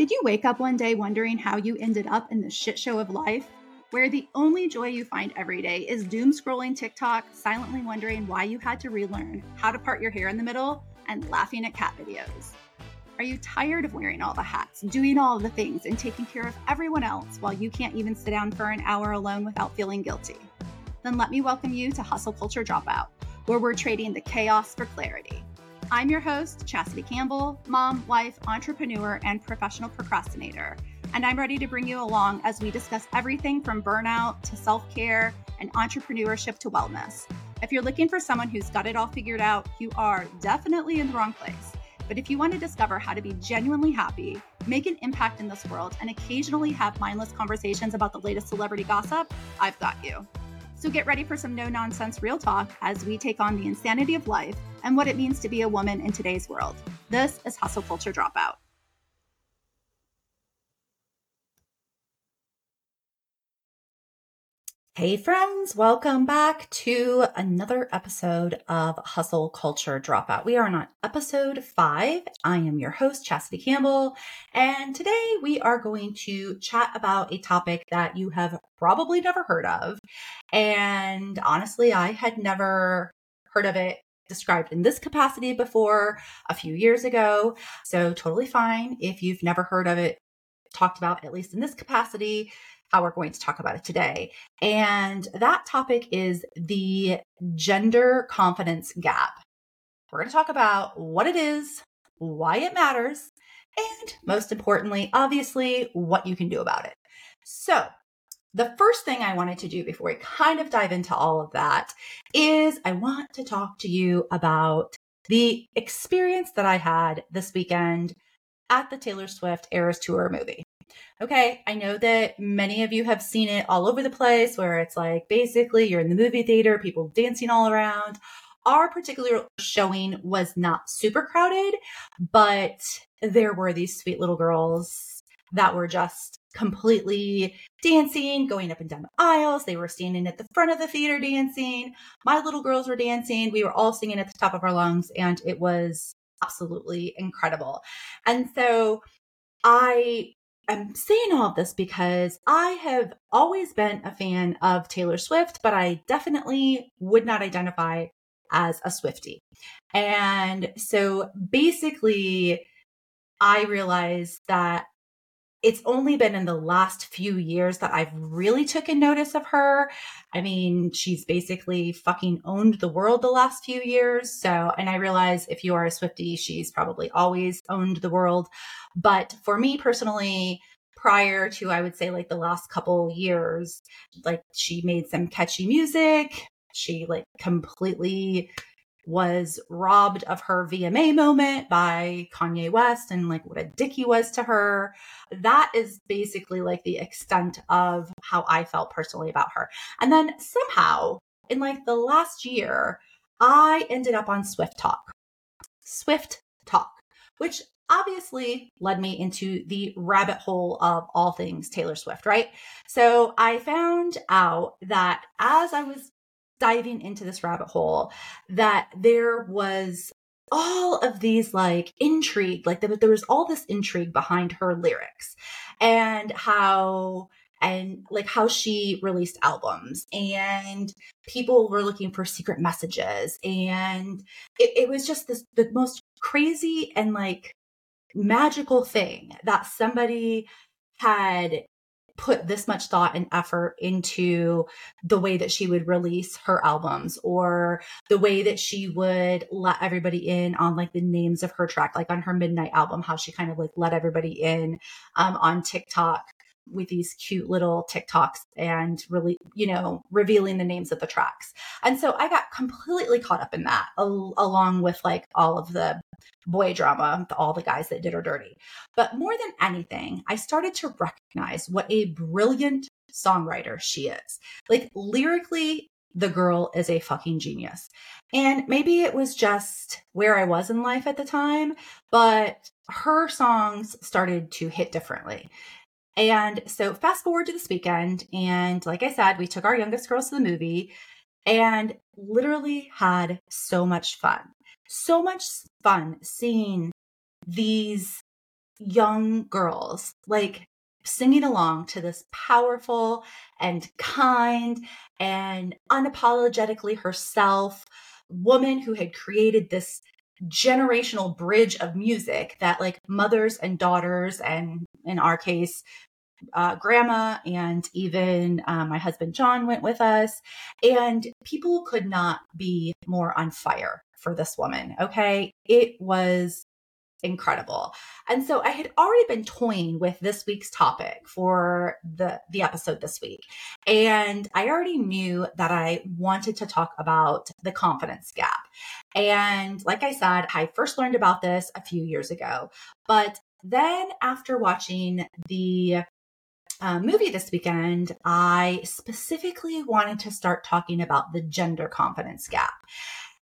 Did you wake up one day wondering how you ended up in the shit show of life? Where the only joy you find every day is doom scrolling TikTok, silently wondering why you had to relearn how to part your hair in the middle, and laughing at cat videos. Are you tired of wearing all the hats, doing all the things, and taking care of everyone else while you can't even sit down for an hour alone without feeling guilty? Then let me welcome you to Hustle Culture Dropout, where we're trading the chaos for clarity. I'm your host, Chastity Campbell, mom, wife, entrepreneur, and professional procrastinator. And I'm ready to bring you along as we discuss everything from burnout to self care and entrepreneurship to wellness. If you're looking for someone who's got it all figured out, you are definitely in the wrong place. But if you want to discover how to be genuinely happy, make an impact in this world, and occasionally have mindless conversations about the latest celebrity gossip, I've got you. So get ready for some no nonsense real talk as we take on the insanity of life and what it means to be a woman in today's world. This is Hustle Culture Dropout. Hey, friends, welcome back to another episode of Hustle Culture Dropout. We are on episode five. I am your host, Chastity Campbell, and today we are going to chat about a topic that you have probably never heard of. And honestly, I had never heard of it described in this capacity before a few years ago. So, totally fine if you've never heard of it talked about, at least in this capacity how we're going to talk about it today. And that topic is the gender confidence gap. We're going to talk about what it is, why it matters, and most importantly, obviously, what you can do about it. So, the first thing I wanted to do before we kind of dive into all of that is I want to talk to you about the experience that I had this weekend at the Taylor Swift Eras Tour movie. Okay, I know that many of you have seen it all over the place where it's like basically you're in the movie theater, people dancing all around. Our particular showing was not super crowded, but there were these sweet little girls that were just completely dancing, going up and down the aisles. They were standing at the front of the theater dancing. My little girls were dancing. We were all singing at the top of our lungs, and it was absolutely incredible. And so I I'm saying all of this because I have always been a fan of Taylor Swift, but I definitely would not identify as a Swifty. And so basically, I realized that it's only been in the last few years that I've really taken notice of her. I mean, she's basically fucking owned the world the last few years. So, and I realize if you are a Swifty, she's probably always owned the world. But for me personally, prior to, I would say like the last couple years, like she made some catchy music. She like completely was robbed of her VMA moment by Kanye West and like what a dick he was to her. That is basically like the extent of how I felt personally about her. And then somehow in like the last year, I ended up on SwiftTok. Swift Talk, which obviously led me into the rabbit hole of all things Taylor Swift, right? So I found out that as I was diving into this rabbit hole that there was all of these like intrigue, like there, there was all this intrigue behind her lyrics and how and like how she released albums. And people were looking for secret messages. And it, it was just this the most crazy and like magical thing that somebody had put this much thought and effort into the way that she would release her albums or the way that she would let everybody in on like the names of her track like on her midnight album how she kind of like let everybody in um, on tiktok with these cute little TikToks and really, you know, revealing the names of the tracks. And so I got completely caught up in that al- along with like all of the boy drama, all the guys that did her dirty. But more than anything, I started to recognize what a brilliant songwriter she is. Like lyrically, the girl is a fucking genius. And maybe it was just where I was in life at the time, but her songs started to hit differently. And so fast forward to this weekend. And like I said, we took our youngest girls to the movie and literally had so much fun. So much fun seeing these young girls, like singing along to this powerful and kind and unapologetically herself woman who had created this generational bridge of music that like mothers and daughters and in our case uh, grandma and even um, my husband john went with us. And people could not be more on fire for this woman okay? It was incredible. And so I had already been toying with this week's topic for the the episode this week. And I already knew that I wanted to talk about the confidence gap. And like I said, I first learned about this a few years ago. But then after watching the uh, movie this weekend, I specifically wanted to start talking about the gender confidence gap.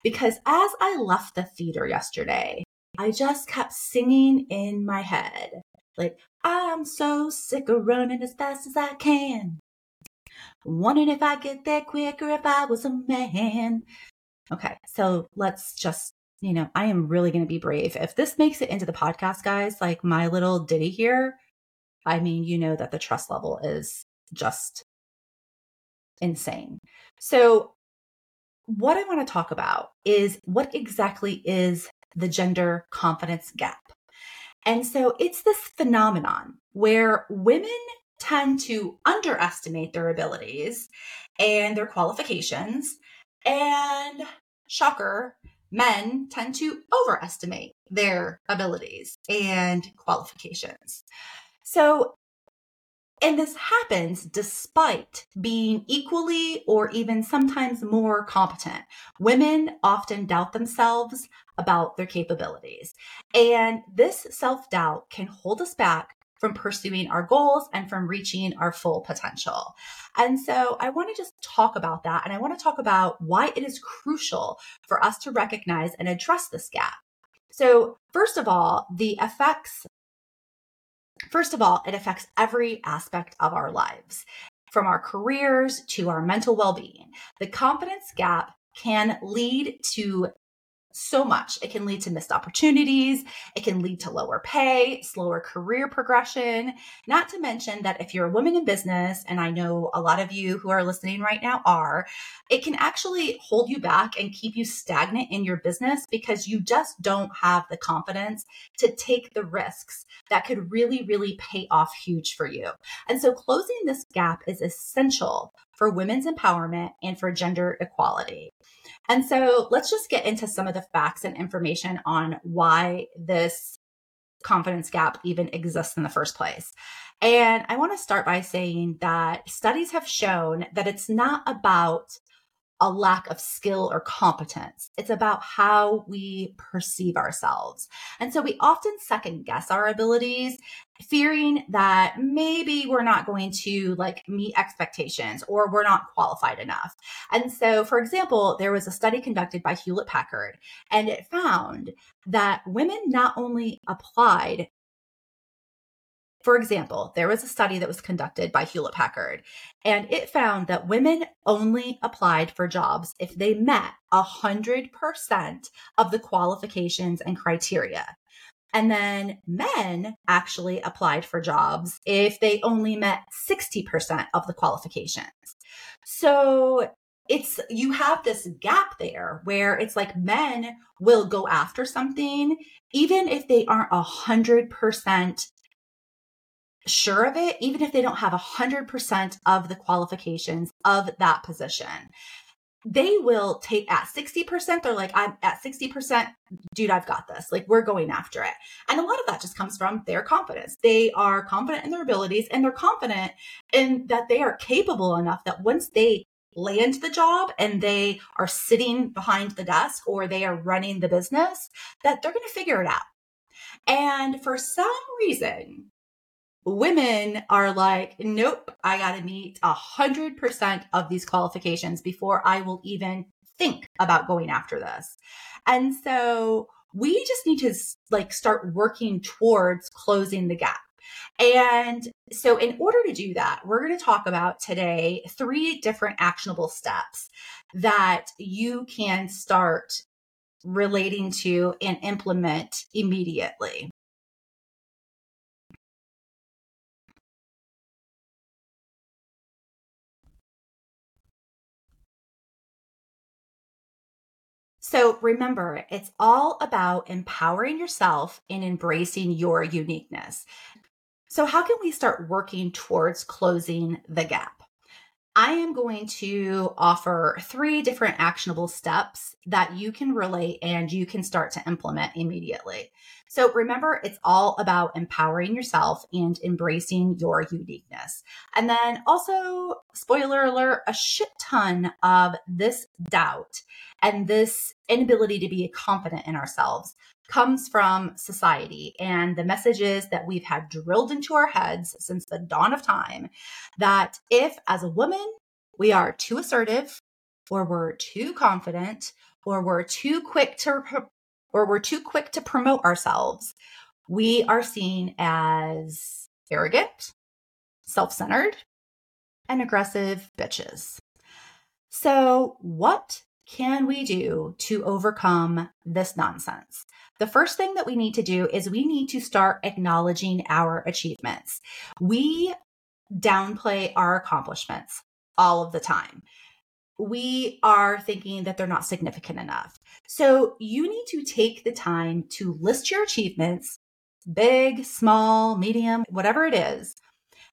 Because as I left the theater yesterday, I just kept singing in my head, like, I'm so sick of running as fast as I can. Wondering if I get there quicker if I was a man. Okay, so let's just, you know, I am really going to be brave. If this makes it into the podcast, guys, like my little ditty here, I mean, you know that the trust level is just insane. So, what I want to talk about is what exactly is the gender confidence gap. And so it's this phenomenon where women tend to underestimate their abilities and their qualifications. And shocker, men tend to overestimate their abilities and qualifications. So and this happens despite being equally or even sometimes more competent. Women often doubt themselves about their capabilities. And this self doubt can hold us back from pursuing our goals and from reaching our full potential. And so I want to just talk about that. And I want to talk about why it is crucial for us to recognize and address this gap. So, first of all, the effects First of all, it affects every aspect of our lives, from our careers to our mental well being. The confidence gap can lead to so much. It can lead to missed opportunities. It can lead to lower pay, slower career progression. Not to mention that if you're a woman in business, and I know a lot of you who are listening right now are, it can actually hold you back and keep you stagnant in your business because you just don't have the confidence to take the risks that could really, really pay off huge for you. And so closing this gap is essential for women's empowerment and for gender equality. And so let's just get into some of the facts and information on why this confidence gap even exists in the first place. And I want to start by saying that studies have shown that it's not about a lack of skill or competence. It's about how we perceive ourselves. And so we often second guess our abilities, fearing that maybe we're not going to like meet expectations or we're not qualified enough. And so, for example, there was a study conducted by Hewlett Packard and it found that women not only applied for example, there was a study that was conducted by Hewlett Packard, and it found that women only applied for jobs if they met 100% of the qualifications and criteria. And then men actually applied for jobs if they only met 60% of the qualifications. So it's you have this gap there where it's like men will go after something even if they aren't a hundred percent sure of it, even if they don't have 100% of the qualifications of that position. They will take at 60%, they're like, I'm at 60%, dude, I've got this. Like, we're going after it. And a lot of that just comes from their confidence. They are confident in their abilities and they're confident in that they are capable enough that once they land the job and they are sitting behind the desk or they are running the business, that they're going to figure it out. And for some reason, women are like, nope, I got to meet a hundred percent of these qualifications before I will even think about going after this. And so we just need to like start working towards closing the gap. And so, in order to do that, we're going to talk about today three different actionable steps that you can start relating to and implement immediately. So remember, it's all about empowering yourself and embracing your uniqueness. So, how can we start working towards closing the gap? I am going to offer three different actionable steps that you can relate and you can start to implement immediately. So remember, it's all about empowering yourself and embracing your uniqueness. And then also, spoiler alert, a shit ton of this doubt and this inability to be confident in ourselves comes from society and the messages that we've had drilled into our heads since the dawn of time that if, as a woman, we are too assertive or we're too confident or we're too quick to or we're too quick to promote ourselves, we are seen as arrogant, self-centered, and aggressive bitches. So, what can we do to overcome this nonsense? The first thing that we need to do is we need to start acknowledging our achievements. We downplay our accomplishments all of the time. We are thinking that they're not significant enough. So you need to take the time to list your achievements, big, small, medium, whatever it is.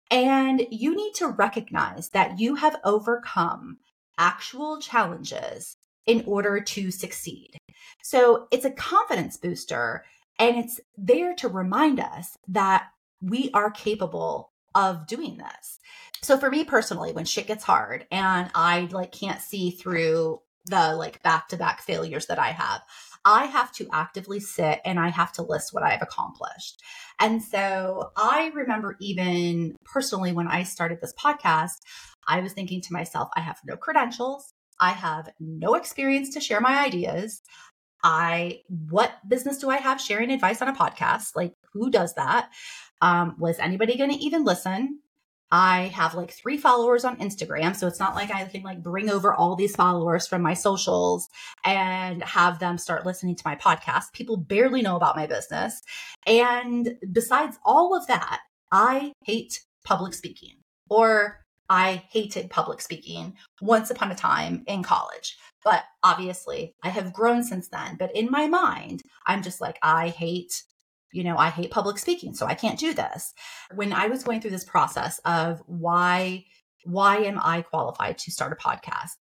And you need to recognize that you have overcome actual challenges in order to succeed. So it's a confidence booster and it's there to remind us that we are capable of doing this. So for me personally, when shit gets hard and I like can't see through the like back to back failures that I have, I have to actively sit and I have to list what I've accomplished. And so I remember even personally when I started this podcast, I was thinking to myself, I have no credentials. I have no experience to share my ideas. I, what business do I have sharing advice on a podcast? Like, who does that? Um, was anybody going to even listen? I have like three followers on Instagram. So it's not like I can like bring over all these followers from my socials and have them start listening to my podcast. People barely know about my business. And besides all of that, I hate public speaking or I hated public speaking once upon a time in college. But obviously, I have grown since then. But in my mind, I'm just like, I hate, you know, I hate public speaking. So I can't do this. When I was going through this process of why, why am I qualified to start a podcast?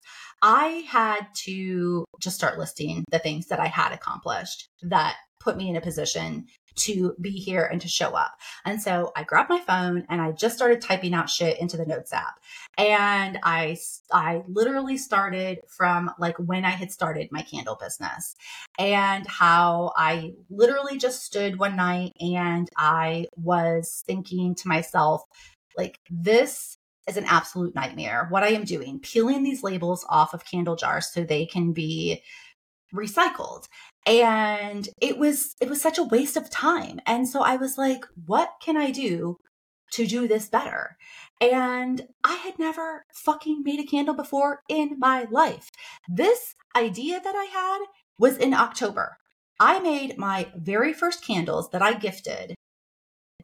I had to just start listing the things that I had accomplished that put me in a position to be here and to show up. And so I grabbed my phone and I just started typing out shit into the notes app. And I I literally started from like when I had started my candle business and how I literally just stood one night and I was thinking to myself like this is an absolute nightmare. What I am doing, peeling these labels off of candle jars so they can be recycled. And it was it was such a waste of time. And so i was like what can i do to do this better? And i had never fucking made a candle before in my life. This idea that i had was in october. I made my very first candles that i gifted.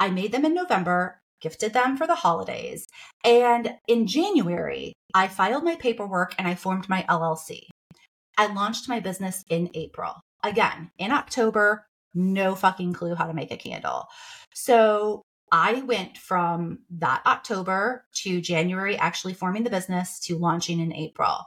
I made them in november gifted them for the holidays. And in january i filed my paperwork and i formed my llc I launched my business in April. Again, in October, no fucking clue how to make a candle. So I went from that October to January, actually forming the business to launching in April.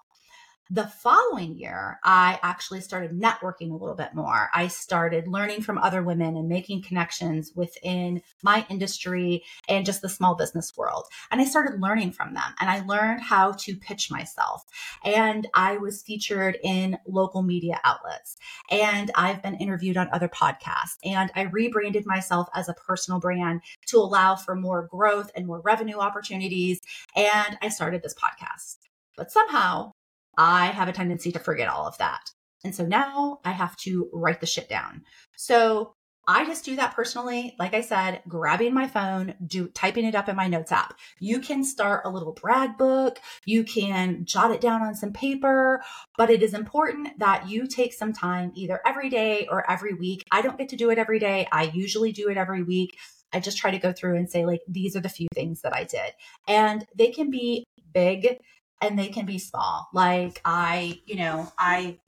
The following year, I actually started networking a little bit more. I started learning from other women and making connections within my industry and just the small business world. And I started learning from them and I learned how to pitch myself. And I was featured in local media outlets and I've been interviewed on other podcasts and I rebranded myself as a personal brand to allow for more growth and more revenue opportunities. And I started this podcast. But somehow I have a tendency to forget all of that. And so now I have to write the shit down. So I just do that personally. Like I said, grabbing my phone, do typing it up in my notes app. You can start a little brag book. You can jot it down on some paper, but it is important that you take some time either every day or every week. I don't get to do it every day. I usually do it every week. I just try to go through and say like, these are the few things that I did and they can be big and they can be small. Like I, you know, I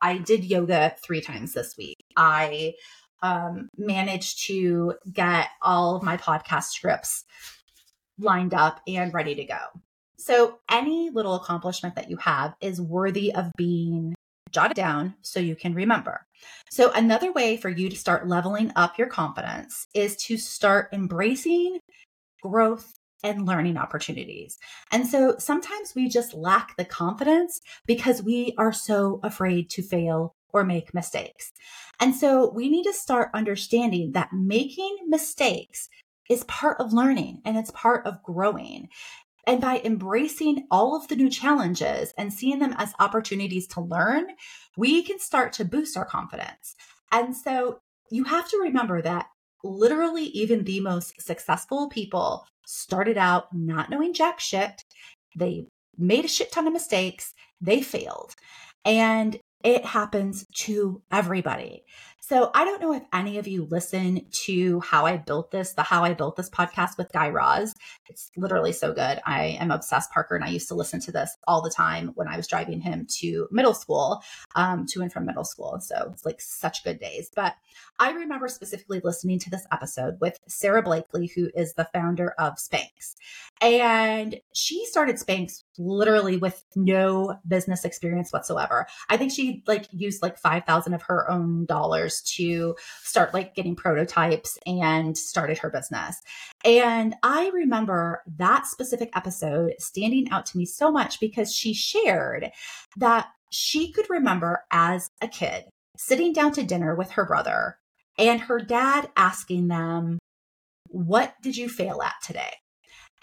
I did yoga three times this week. I um, managed to get all of my podcast scripts lined up and ready to go. So, any little accomplishment that you have is worthy of being jotted down so you can remember. So, another way for you to start leveling up your confidence is to start embracing growth and learning opportunities. And so sometimes we just lack the confidence because we are so afraid to fail or make mistakes. And so we need to start understanding that making mistakes is part of learning and it's part of growing. And by embracing all of the new challenges and seeing them as opportunities to learn, we can start to boost our confidence. And so you have to remember that literally even the most successful people started out not knowing jack shit. They made a shit ton of mistakes. They failed. And it happens to everybody. So I don't know if any of you listen to How I Built This, the How I Built This podcast with Guy Raz. It's literally so good. I am obsessed, Parker, and I used to listen to this all the time when I was driving him to middle school, um, to and from middle school. So it's like such good days. But I remember specifically listening to this episode with Sara Blakely, who is the founder of Spanx. And she started Spanx literally with no business experience whatsoever. I think she like used like 5,000 of her own dollars to start like getting prototypes and started her business. And I remember that specific episode standing out to me so much because she shared that she could remember as a kid sitting down to dinner with her brother and her dad asking them, What did you fail at today?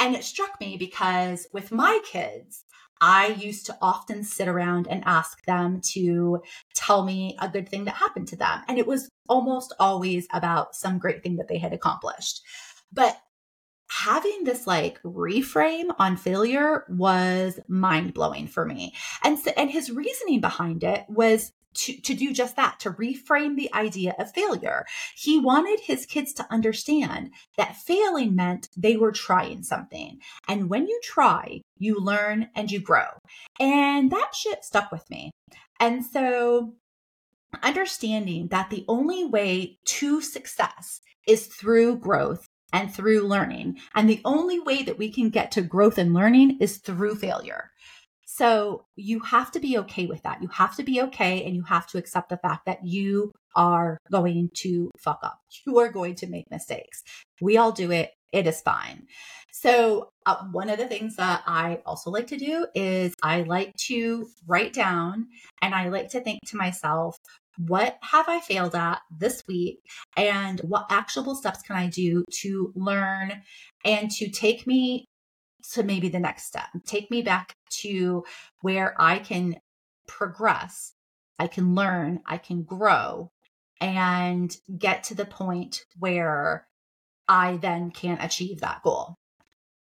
And it struck me because with my kids, I used to often sit around and ask them to tell me a good thing that happened to them. And it was almost always about some great thing that they had accomplished. But having this like reframe on failure was mind blowing for me. And so, and his reasoning behind it was to, to do just that, to reframe the idea of failure. He wanted his kids to understand that failing meant they were trying something. And when you try, you learn and you grow. And that shit stuck with me. And so understanding that the only way to success is through growth and through learning. And the only way that we can get to growth and learning is through failure. So you have to be okay with that. You have to be okay and you have to accept the fact that you are going to fuck up. You are going to make mistakes. We all do it. It is fine. So, uh, one of the things that I also like to do is I like to write down and I like to think to myself, what have I failed at this week? And what actionable steps can I do to learn and to take me to maybe the next step. Take me back to where I can progress, I can learn, I can grow, and get to the point where I then can achieve that goal.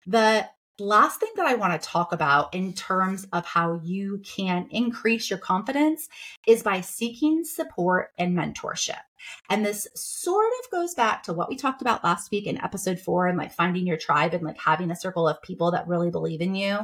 The last thing that I want to talk about in terms of how you can increase your confidence is by seeking support and mentorship. And this sort of goes back to what we talked about last week in episode four and like finding your tribe and like having a circle of people that really believe in you.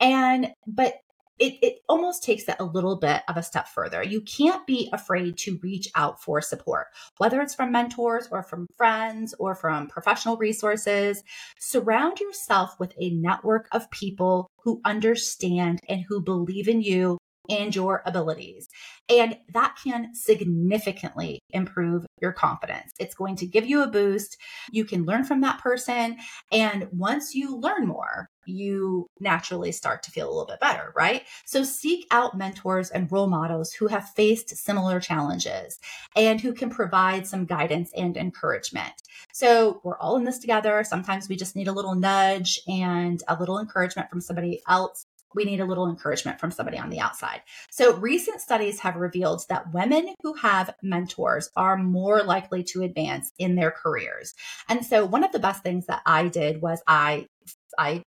And, but it, it almost takes it a little bit of a step further. You can't be afraid to reach out for support, whether it's from mentors or from friends or from professional resources. Surround yourself with a network of people who understand and who believe in you and your abilities. And that can significantly improve your confidence. It's going to give you a boost. You can learn from that person. And once you learn more, you naturally start to feel a little bit better, right? So seek out mentors and role models who have faced similar challenges and who can provide some guidance and encouragement. So we're all in this together. Sometimes we just need a little nudge and a little encouragement from somebody else we need a little encouragement from somebody on the outside. So, recent studies have revealed that women who have mentors are more likely to advance in their careers. And so, one of the best things that I did was I I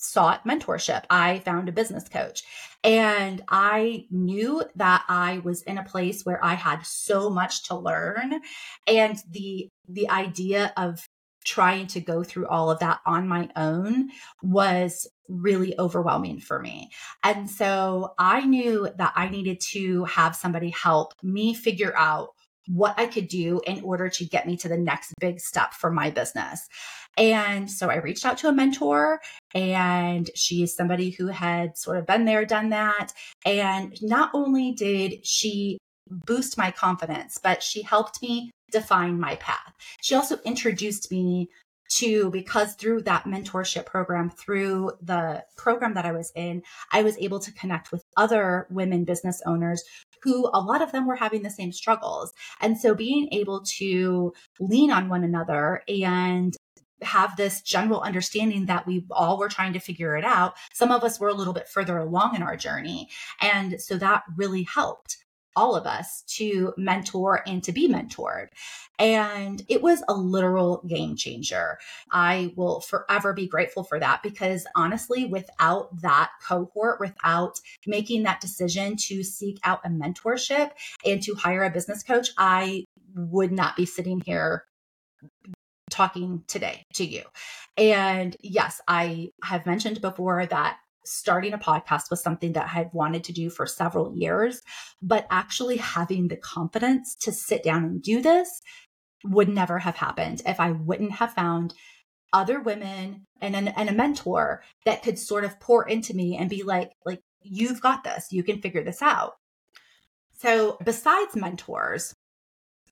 sought mentorship. I found a business coach and I knew that I was in a place where I had so much to learn and the the idea of trying to go through all of that on my own was really overwhelming for me. And so I knew that I needed to have somebody help me figure out what I could do in order to get me to the next big step for my business. And so I reached out to a mentor, and she is somebody who had sort of been there, done that. And not only did she boost my confidence, but she helped me define my path. She also introduced me to because through that mentorship program through the program that I was in I was able to connect with other women business owners who a lot of them were having the same struggles and so being able to lean on one another and have this general understanding that we all were trying to figure it out. Some of us were a little bit further along in our journey. And so that really helped all of us to mentor and to be mentored. And it was a literal game changer. I will forever be grateful for that because honestly, without that cohort, without making that decision to seek out a mentorship and to hire a business coach, I would not be sitting here talking today to you. And yes, I have mentioned before that starting a podcast was something that I had wanted to do for several years, but actually having the confidence to sit down and do this would never have happened if I wouldn't have found other women and, an, and a mentor that could sort of pour into me and be like, like, you've got this, you can figure this out. So besides mentors,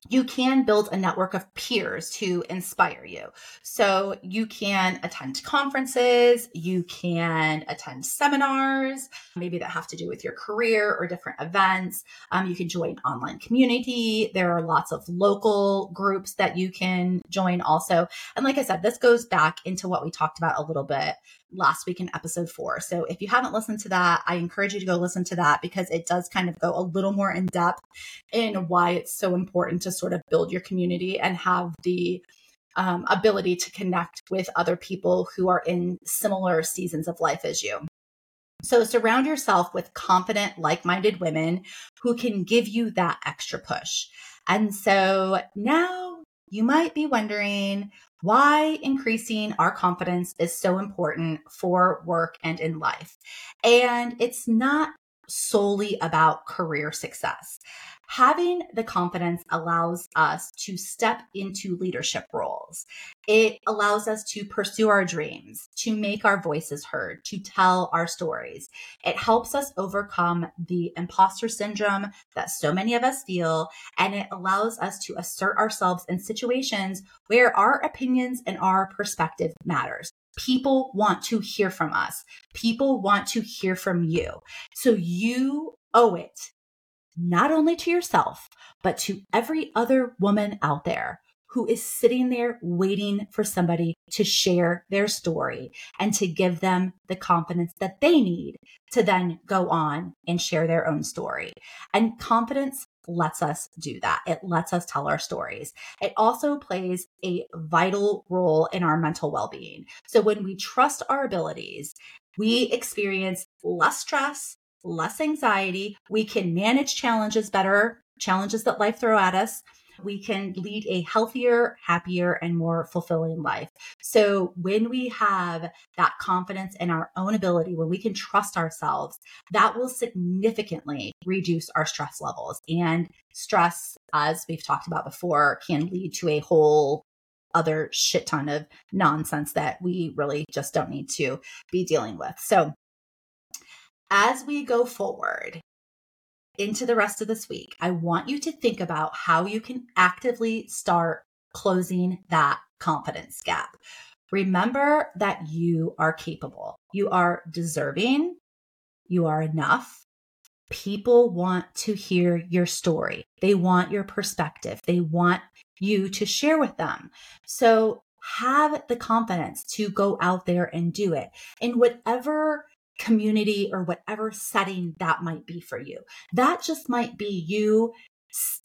you can build a network of peers to inspire you. So you can attend conferences, you can attend seminars, maybe that have to do with your career or different events. Um, you can join online community. There are lots of local groups that you can join also. And like I said, this goes back into what we talked about a little bit last week in episode four. So if you haven't listened to that, I encourage you to go listen to that because it does kind of go a little more in depth in why it's so important to sort of build your community and have the um, ability to connect with other people who are in similar seasons of life as you. So surround yourself with confident, like minded women who can give you that extra push. And so now you might be wondering, why increasing our confidence is so important for work and in life. And it's not solely about career success. Having the confidence allows us to step into leadership roles. It allows us to pursue our dreams, to make our voices heard, to tell our stories. It helps us overcome the imposter syndrome that so many of us feel, and it allows us to assert ourselves in situations where our opinions and our perspective matters. People want to hear from us. People want to hear from you. So you owe it not only to yourself, but to every other woman out there who is sitting there waiting for somebody to share their story and to give them the confidence that they need to then go on and share their own story. And confidence lets us do that. It lets us tell our stories. It also plays a vital role in our mental well being. So when we trust our abilities, we experience less stress, less anxiety. We can manage challenges better, challenges that life throw at us. We can lead a healthier, happier, and more fulfilling life. So, when we have that confidence in our own ability, when we can trust ourselves, that will significantly reduce our stress levels. And stress, as we've talked about before, can lead to a whole other shit ton of nonsense that we really just don't need to be dealing with. So, as we go forward into the rest of this week, I want you to think about how you can actively start closing that confidence gap. Remember that you are capable, you are deserving, you are enough. People want to hear your story. They want your perspective. They want you to share with them. So have the confidence to go out there and do it in whatever community or whatever setting that might be for you. That just might be you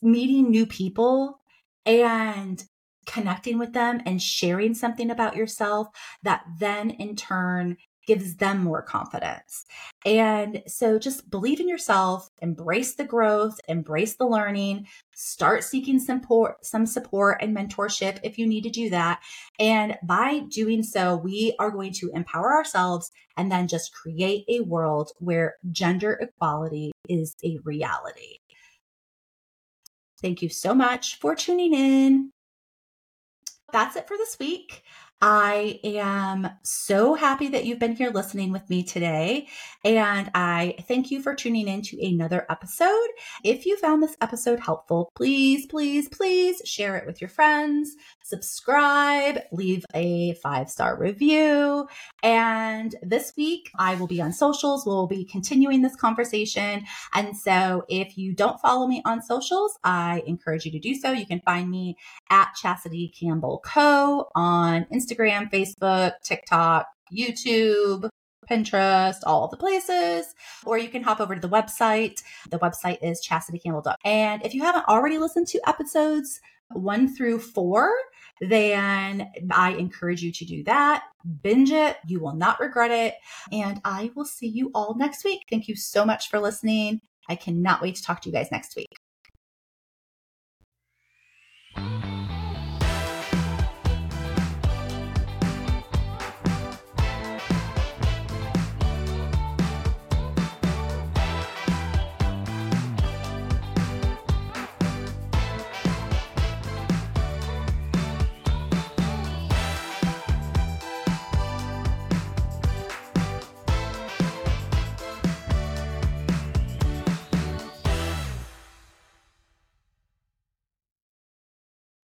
meeting new people and connecting with them and sharing something about yourself that then in turn gives them more confidence. And so just believe in yourself, embrace the growth, embrace the learning, start seeking some support, some support and mentorship if you need to do that. And by doing so, we are going to empower ourselves and then just create a world where gender equality is a reality. Thank you so much for tuning in. That's it for this week. I am so happy that you've been here listening with me today. And I thank you for tuning in to another episode. If you found this episode helpful, please, please, please share it with your friends, subscribe, leave a five star review. And this week, I will be on socials. We'll be continuing this conversation. And so if you don't follow me on socials, I encourage you to do so. You can find me at Chastity Campbell Co. on Instagram. Facebook, TikTok, YouTube, Pinterest, all the places. Or you can hop over to the website. The website is chastitycampbell.com. And if you haven't already listened to episodes one through four, then I encourage you to do that. Binge it. You will not regret it. And I will see you all next week. Thank you so much for listening. I cannot wait to talk to you guys next week.